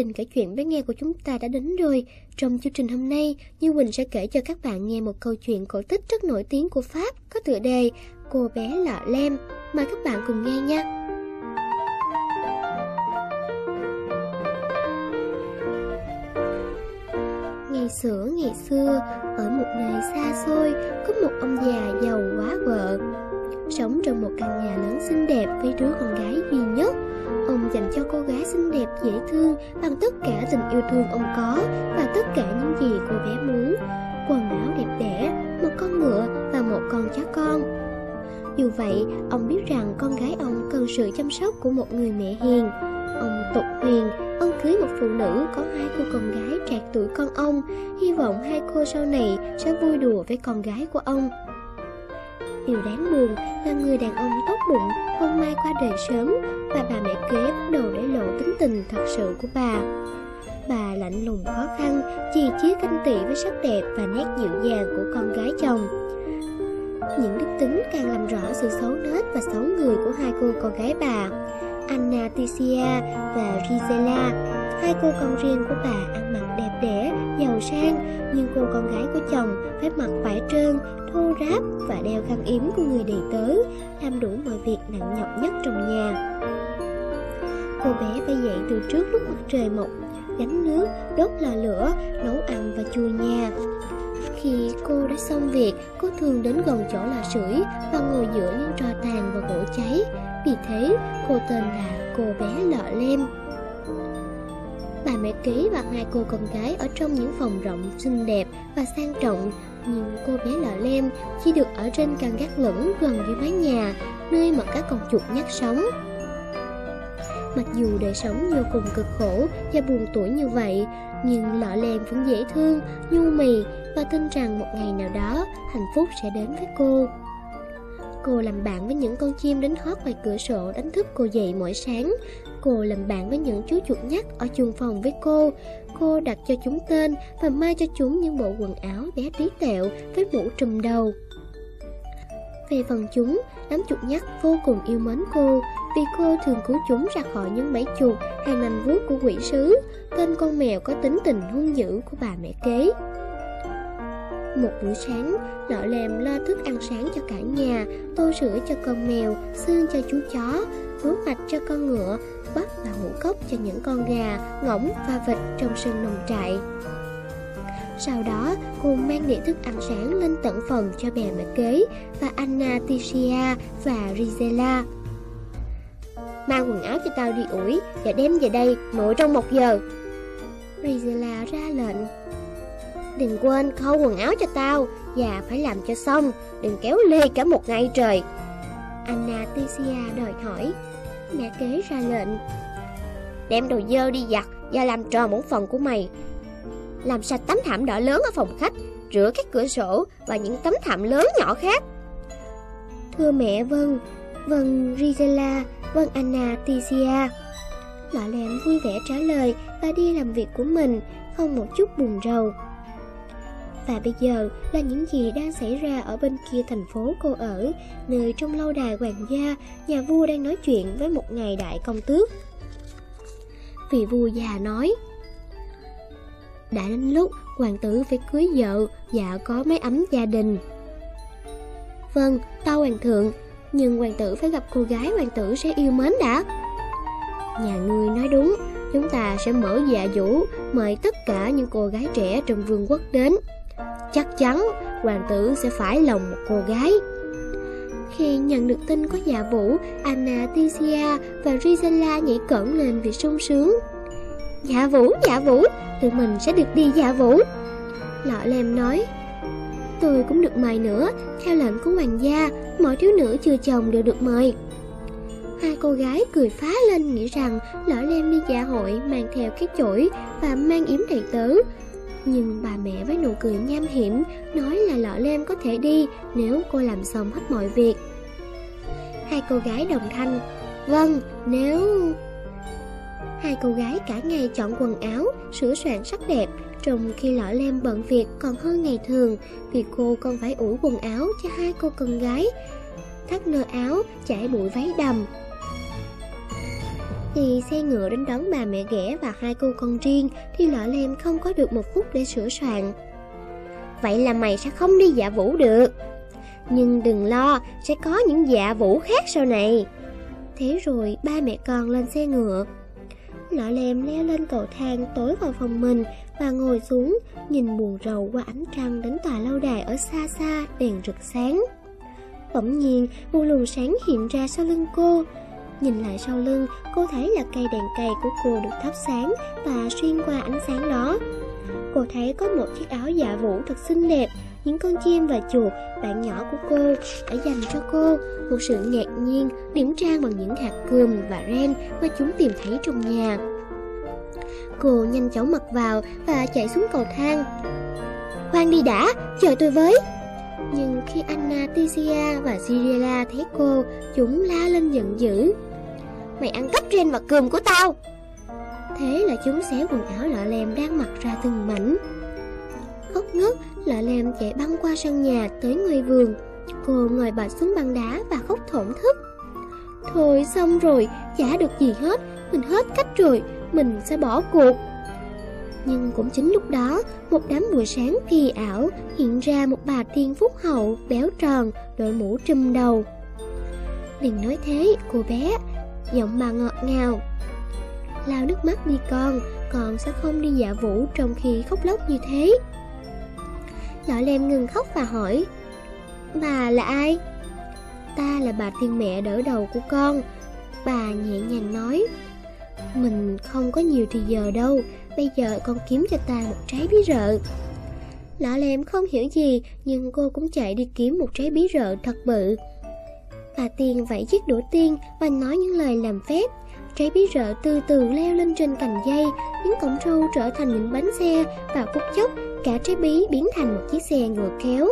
Trình kể chuyện bé nghe của chúng ta đã đến rồi. Trong chương trình hôm nay, Như Quỳnh sẽ kể cho các bạn nghe một câu chuyện cổ tích rất nổi tiếng của Pháp có tựa đề Cô bé lọ lem. Mời các bạn cùng nghe nha. Ngày xưa ngày xưa, ở một nơi xa xôi, có một ông già giàu quá vợ. Sống trong một căn nhà lớn xinh đẹp với đứa con gái duy nhất. Ông dành cho cô gái xinh đẹp dễ thương bằng tất cả tình yêu thương ông có và tất cả những gì cô bé muốn. Quần áo đẹp đẽ, một con ngựa và một con chó con. Dù vậy, ông biết rằng con gái ông cần sự chăm sóc của một người mẹ hiền. Ông tục huyền, ông cưới một phụ nữ có hai cô con gái trạc tuổi con ông, hy vọng hai cô sau này sẽ vui đùa với con gái của ông. Điều đáng buồn là người đàn ông tốt bụng không may qua đời sớm và bà mẹ kế bắt đầu để lộ tính tình thật sự của bà. Bà lạnh lùng khó khăn, chì chiết canh tị với sắc đẹp và nét dịu dàng của con gái chồng. Những đức tính càng làm rõ sự xấu nết và xấu người của hai cô con gái bà. Anna và Gisela, hai cô con riêng của bà ăn mặc đẹp đẽ, giàu sang, nhưng cô con gái của chồng phải mặc vải trơn, thô ráp và đeo khăn yếm của người đầy tớ, làm đủ mọi việc nặng nhọc nhất trong nhà. Cô bé phải dậy từ trước lúc mặt trời mọc, gánh nước, đốt lò lửa, nấu ăn và chùi nhà. Khi cô đã xong việc, cô thường đến gần chỗ lò sưởi và ngồi giữa những tro tàn và gỗ cháy. Vì thế, cô tên là cô bé lọ lem. Bà mẹ kế và hai cô con gái ở trong những phòng rộng xinh đẹp và sang trọng nhưng cô bé lọ lem chỉ được ở trên căn gác lửng gần dưới mái nhà nơi mà các con chuột nhắt sống Mặc dù đời sống vô cùng cực khổ và buồn tuổi như vậy Nhưng lọ lem vẫn dễ thương, nhu mì Và tin rằng một ngày nào đó hạnh phúc sẽ đến với cô Cô làm bạn với những con chim đến hót ngoài cửa sổ đánh thức cô dậy mỗi sáng. Cô làm bạn với những chú chuột nhắt ở chuồng phòng với cô. Cô đặt cho chúng tên và may cho chúng những bộ quần áo bé tí tẹo với mũ trùm đầu. Về phần chúng, đám chuột nhắt vô cùng yêu mến cô Vì cô thường cứu chúng ra khỏi những bẫy chuột hay nành vuốt của quỷ sứ. Tên con mèo có tính tình hung dữ của bà mẹ kế một buổi sáng, lọ lèm lo thức ăn sáng cho cả nhà, tô sữa cho con mèo, xương cho chú chó, lúa mạch cho con ngựa, bắp và ngũ cốc cho những con gà, ngỗng và vịt trong sân nông trại. Sau đó, cô mang đĩa thức ăn sáng lên tận phòng cho bè mẹ kế và Anna Ticia và Rizela. Mang quần áo cho tao đi ủi và đem về đây nội trong một giờ. Rizela ra lệnh. Đừng quên khâu quần áo cho tao Và phải làm cho xong, Đừng kéo lê cả một ngày trời. Anna Tisia đòi hỏi. Mẹ kế ra lệnh. Đem đồ dơ đi giặt Và làm tròn bổn phần của mày. Làm sạch tấm thảm đỏ lớn ở phòng khách, Rửa các cửa sổ Và những tấm thảm lớn nhỏ khác. Thưa mẹ vâng Vâng Rizela Vâng Anna Tisia. Lọ lem vui vẻ trả lời Và đi làm việc của mình, Không một chút buồn rầu và bây giờ là những gì đang xảy ra ở bên kia thành phố cô ở, nơi trong lâu đài hoàng gia, nhà vua đang nói chuyện với một ngài đại công tước. Vị vua già nói, Đã đến lúc hoàng tử phải cưới vợ và có mấy ấm gia đình. Vâng, tao hoàng thượng, nhưng hoàng tử phải gặp cô gái hoàng tử sẽ yêu mến đã. Nhà ngươi nói đúng, chúng ta sẽ mở dạ vũ, mời tất cả những cô gái trẻ trong vương quốc đến. Chắc chắn hoàng tử sẽ phải lòng một cô gái. Khi nhận được tin có dạ vũ Anna, tisia và Rizella nhảy cẩn lên vì sung sướng. Dạ vũ, dạ vũ Tụi mình sẽ được đi dạ vũ. Lọ lem nói. Tôi cũng được mời nữa Theo lệnh của hoàng gia Mọi thiếu nữ chưa chồng đều được mời. Hai cô gái cười phá lên nghĩ rằng lỡ lem đi dạ hội mang theo cái chổi và mang yếm đầy tớ nhưng bà mẹ với nụ cười nham hiểm nói là lọ lem có thể đi nếu cô làm xong hết mọi việc. Hai cô gái đồng thanh, vâng, nếu... Hai cô gái cả ngày chọn quần áo, sửa soạn sắc đẹp, trong khi lọ lem bận việc còn hơn ngày thường vì cô còn phải ủ quần áo cho hai cô con gái. Thắt nơ áo, chải bụi váy đầm. Khi xe ngựa đến đón bà mẹ ghẻ và hai cô con riêng Thì lọ lem không có được một phút để sửa soạn. Vậy là mày sẽ không đi dạ vũ được. Nhưng đừng lo, sẽ có những dạ vũ khác sau này. Thế rồi ba mẹ con lên xe ngựa. Lọ lem leo lên cầu thang tối vào phòng mình Và ngồi xuống nhìn buồn rầu qua ánh trăng đến tòa lâu đài ở xa xa đèn rực sáng. Bỗng nhiên một luồng sáng hiện ra sau lưng cô. Nhìn lại sau lưng cô thấy là cây đèn cày của cô được thắp sáng Và xuyên qua ánh sáng đó Cô thấy có một chiếc áo dạ vũ thật xinh đẹp những con chim và chuột bạn nhỏ của cô đã dành cho cô một sự ngạc nhiên điểm trang bằng những hạt cườm và ren mà chúng tìm thấy trong nhà. Cô nhanh chóng mặc vào và chạy xuống cầu thang. Khoan đi đã, chờ tôi với. Nhưng khi Anna, Tisia và Siriela thấy cô, chúng la lên giận dữ. Mày ăn cắp trên mặt cườm của tao! Thế là chúng xé quần áo lọ lem đang mặc ra từng mảnh. Khóc ngất, lọ lem chạy băng qua sân nhà tới ngoài vườn. Cô ngồi bệt xuống băng đá và khóc thổn thức. Thôi xong rồi, chả được gì hết, mình hết cách rồi, mình sẽ bỏ cuộc. Nhưng cũng chính lúc đó, một đám buổi sáng kỳ ảo hiện ra một bà tiên phúc hậu, béo tròn, đội mũ trùm đầu. Đừng nói thế, cô bé, giọng bà ngọt ngào. Lao nước mắt đi con, con sẽ không đi dạ vũ trong khi khóc lóc như thế. Lọ lem ngừng khóc và hỏi Bà là ai? Ta là bà tiên mẹ đỡ đầu của con Bà nhẹ nhàng nói Mình không có nhiều thì giờ đâu Bây giờ con kiếm cho ta một trái bí rợ Lọ lem không hiểu gì Nhưng cô cũng chạy đi kiếm một trái bí rợ thật bự Bà tiên vẫy chiếc đũa tiên Và nói những lời làm phép Trái bí rợ từ từ leo lên trên cành dây Những cọng râu trở thành những bánh xe Và phút chốc cả trái bí biến thành một chiếc xe ngựa kéo.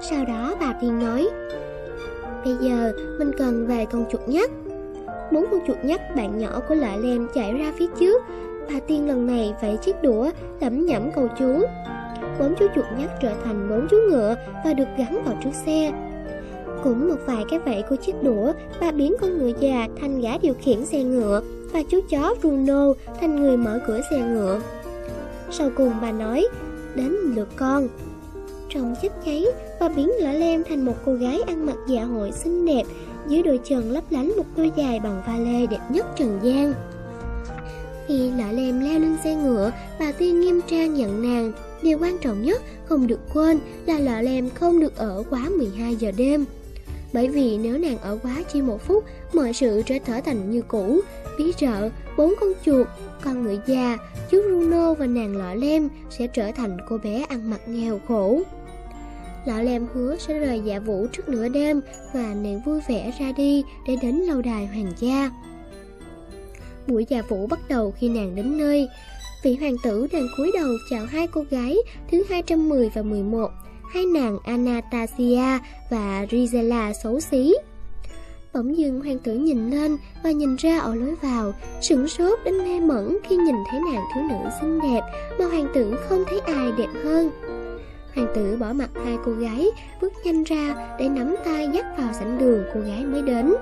Sau đó bà tiên nói, Bây giờ mình cần về con chuột nhắt. Bốn con chuột nhắt bạn nhỏ của lạ lem chạy ra phía trước. Bà tiên lần này vẫy chiếc đũa, lẩm nhẩm cầu chú. Bốn chú chuột nhắt trở thành bốn chú ngựa và được gắn vào trước xe. Cũng một vài cái vẫy của chiếc đũa, bà biến con ngựa già thành gã điều khiển xe ngựa và chú chó Bruno thành người mở cửa xe ngựa. Sau cùng bà nói Đến lượt con. Trong chết cháy Bà biến lỡ lem thành một cô gái ăn mặc dạ hội xinh đẹp Dưới đôi chân lấp lánh một đôi giày bằng va lê đẹp nhất trần gian. Khi lọ lem leo lên xe ngựa Bà tiên nghiêm trang nhận nàng. Điều quan trọng nhất không được quên là lọ lem không được ở quá 12 giờ đêm bởi vì nếu nàng ở quá chỉ một phút, mọi sự trở trở thành như cũ. Bí rợ, bốn con chuột, con người già, chú Bruno và nàng lọ lem sẽ trở thành cô bé ăn mặc nghèo khổ. Lọ lem hứa sẽ rời dạ vũ trước nửa đêm và nàng vui vẻ ra đi để đến lâu đài hoàng gia. Buổi dạ vũ bắt đầu khi nàng đến nơi. Vị hoàng tử đang cúi đầu chào hai cô gái thứ 210 và 11 hai nàng Anastasia và Rizela xấu xí. Bỗng dưng hoàng tử nhìn lên và nhìn ra ở lối vào, sửng sốt đến mê mẩn khi nhìn thấy nàng thiếu nữ xinh đẹp mà hoàng tử không thấy ai đẹp hơn. Hoàng tử bỏ mặt hai cô gái, bước nhanh ra để nắm tay dắt vào sảnh đường cô gái mới đến.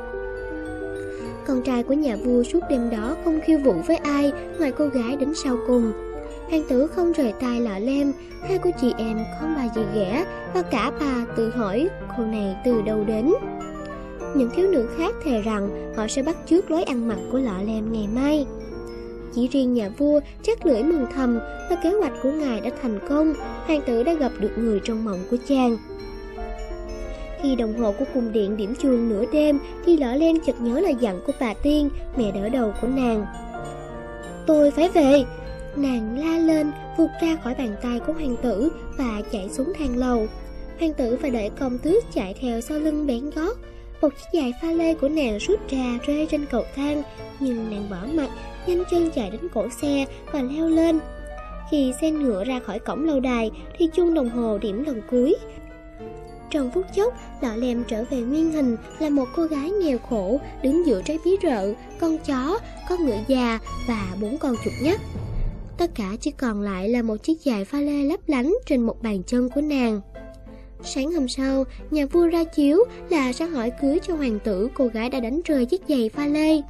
Con trai của nhà vua suốt đêm đó không khiêu vũ với ai ngoài cô gái đến sau cùng. Hoàng tử không rời tay lọ lem, Hai cô chị em không bà gì ghẻ Và cả bà tự hỏi cô này từ đâu đến? Những thiếu nữ khác thề rằng Họ sẽ bắt chước lối ăn mặc của lọ lem ngày mai. Chỉ riêng nhà vua chắc lưỡi mừng thầm Và kế hoạch của ngài đã thành công Hoàng tử đã gặp được người trong mộng của chàng. Khi đồng hồ của cung điện điểm chuông nửa đêm Thì lọ lem chợt nhớ lời dặn của bà Tiên, Mẹ đỡ đầu của nàng. Tôi phải về Nàng la lên, vụt ra khỏi bàn tay của hoàng tử và chạy xuống thang lầu. Hoàng tử và đợi công tước chạy theo sau lưng bén gót. Một chiếc giày pha lê của nàng rút ra rơi trên cầu thang, nhưng nàng bỏ mặt, nhanh chân chạy đến cổ xe và leo lên. Khi xe ngựa ra khỏi cổng lâu đài thì chuông đồng hồ điểm lần cuối. Trong phút chốc, lọ lem trở về nguyên hình là một cô gái nghèo khổ đứng giữa trái bí rợ, con chó, con ngựa già và bốn con chuột nhắt. Tất cả chỉ còn lại là một chiếc giày pha lê lấp lánh trên một bàn chân của nàng. Sáng hôm sau, nhà vua ra chiếu là sẽ hỏi cưới cho hoàng tử cô gái đã đánh rơi chiếc giày pha lê.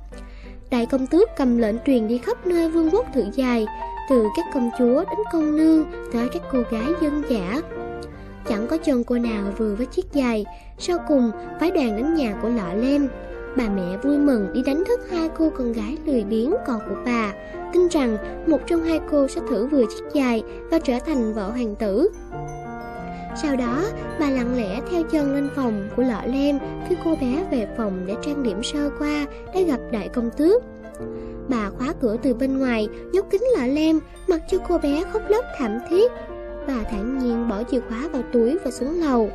Đại công tước cầm lệnh truyền đi khắp nơi vương quốc thử dài Từ các công chúa đến công nương Tới các cô gái dân giả Chẳng có chân cô nào vừa với chiếc giày Sau cùng phái đoàn đến nhà của lọ lem Bà mẹ vui mừng đi đánh thức hai cô con gái lười biếng con của bà Tin rằng một trong hai cô sẽ thử vừa chiếc giày Và trở thành vợ hoàng tử sau đó, bà lặng lẽ theo chân lên phòng của lọ lem khi cô bé về phòng để trang điểm sơ qua để gặp đại công tước. Bà khóa cửa từ bên ngoài, nhốt kính lọ lem, mặc cho cô bé khóc lóc thảm thiết. Bà thản nhiên bỏ chìa khóa vào túi và xuống lầu.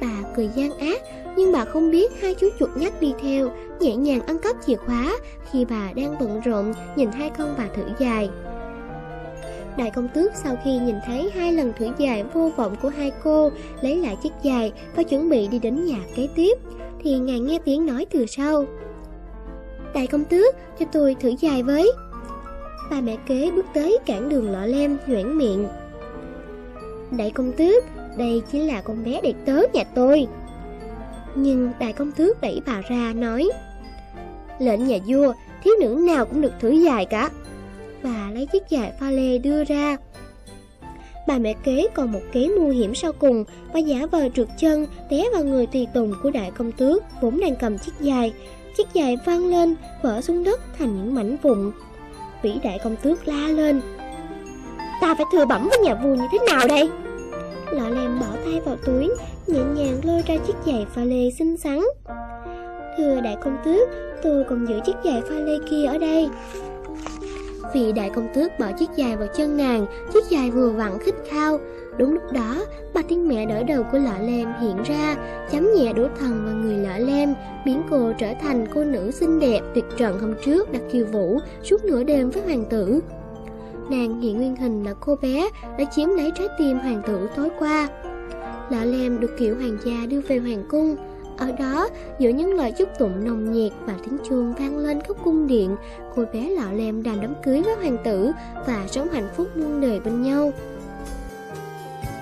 Bà cười gian ác, nhưng bà không biết hai chú chuột nhắt đi theo, nhẹ nhàng ăn cắp chìa khóa khi bà đang bận rộn nhìn hai con bà thử dài. Đại công tước sau khi nhìn thấy hai lần thử dài vô vọng của hai cô Lấy lại chiếc dài và chuẩn bị đi đến nhà kế tiếp Thì ngài nghe tiếng nói từ sau. Đại công tước cho tôi thử dài với. Bà mẹ kế bước tới cản đường lọ lem nhoảng miệng. Đại công tước đây chính là con bé đệ tớ nhà tôi Nhưng đại công tước đẩy bà ra nói Lệnh nhà vua thiếu nữ nào cũng được thử dài cả Bà lấy chiếc dài pha lê đưa ra. Bà mẹ kế còn một kế mưu hiểm sau cùng Bà giả vờ trượt chân té vào người tùy tùng của đại công tước vốn đang cầm chiếc dài. Chiếc dài văng lên, vỡ xuống đất thành những mảnh vụn. Vĩ đại công tước la lên. Ta phải thừa bẩm với nhà vua như thế nào đây? Tay vào túi, nhẹ nhàng lôi ra chiếc giày pha lê xinh xắn. Thưa đại công tước, tôi còn giữ chiếc giày pha lê kia ở đây. Vị đại công tước bỏ chiếc giày vào chân nàng Chiếc giày vừa vặn khích khao Đúng lúc đó Bà tiên mẹ đỡ đầu của lọ lem hiện ra Chấm nhẹ đũa thần vào người lọ lem Biến cô trở thành cô nữ xinh đẹp Tuyệt trần hôm trước đặt kiều vũ Suốt nửa đêm với hoàng tử Nàng hiện nguyên hình là cô bé Đã chiếm lấy trái tim hoàng tử tối qua Lọ lem được kiểu hoàng gia đưa về hoàng cung ở đó, giữa những lời chúc tụng nồng nhiệt và tiếng chuông vang lên khắp cung điện, cô bé lọ lem đàm đám cưới với hoàng tử và sống hạnh phúc muôn đời bên nhau.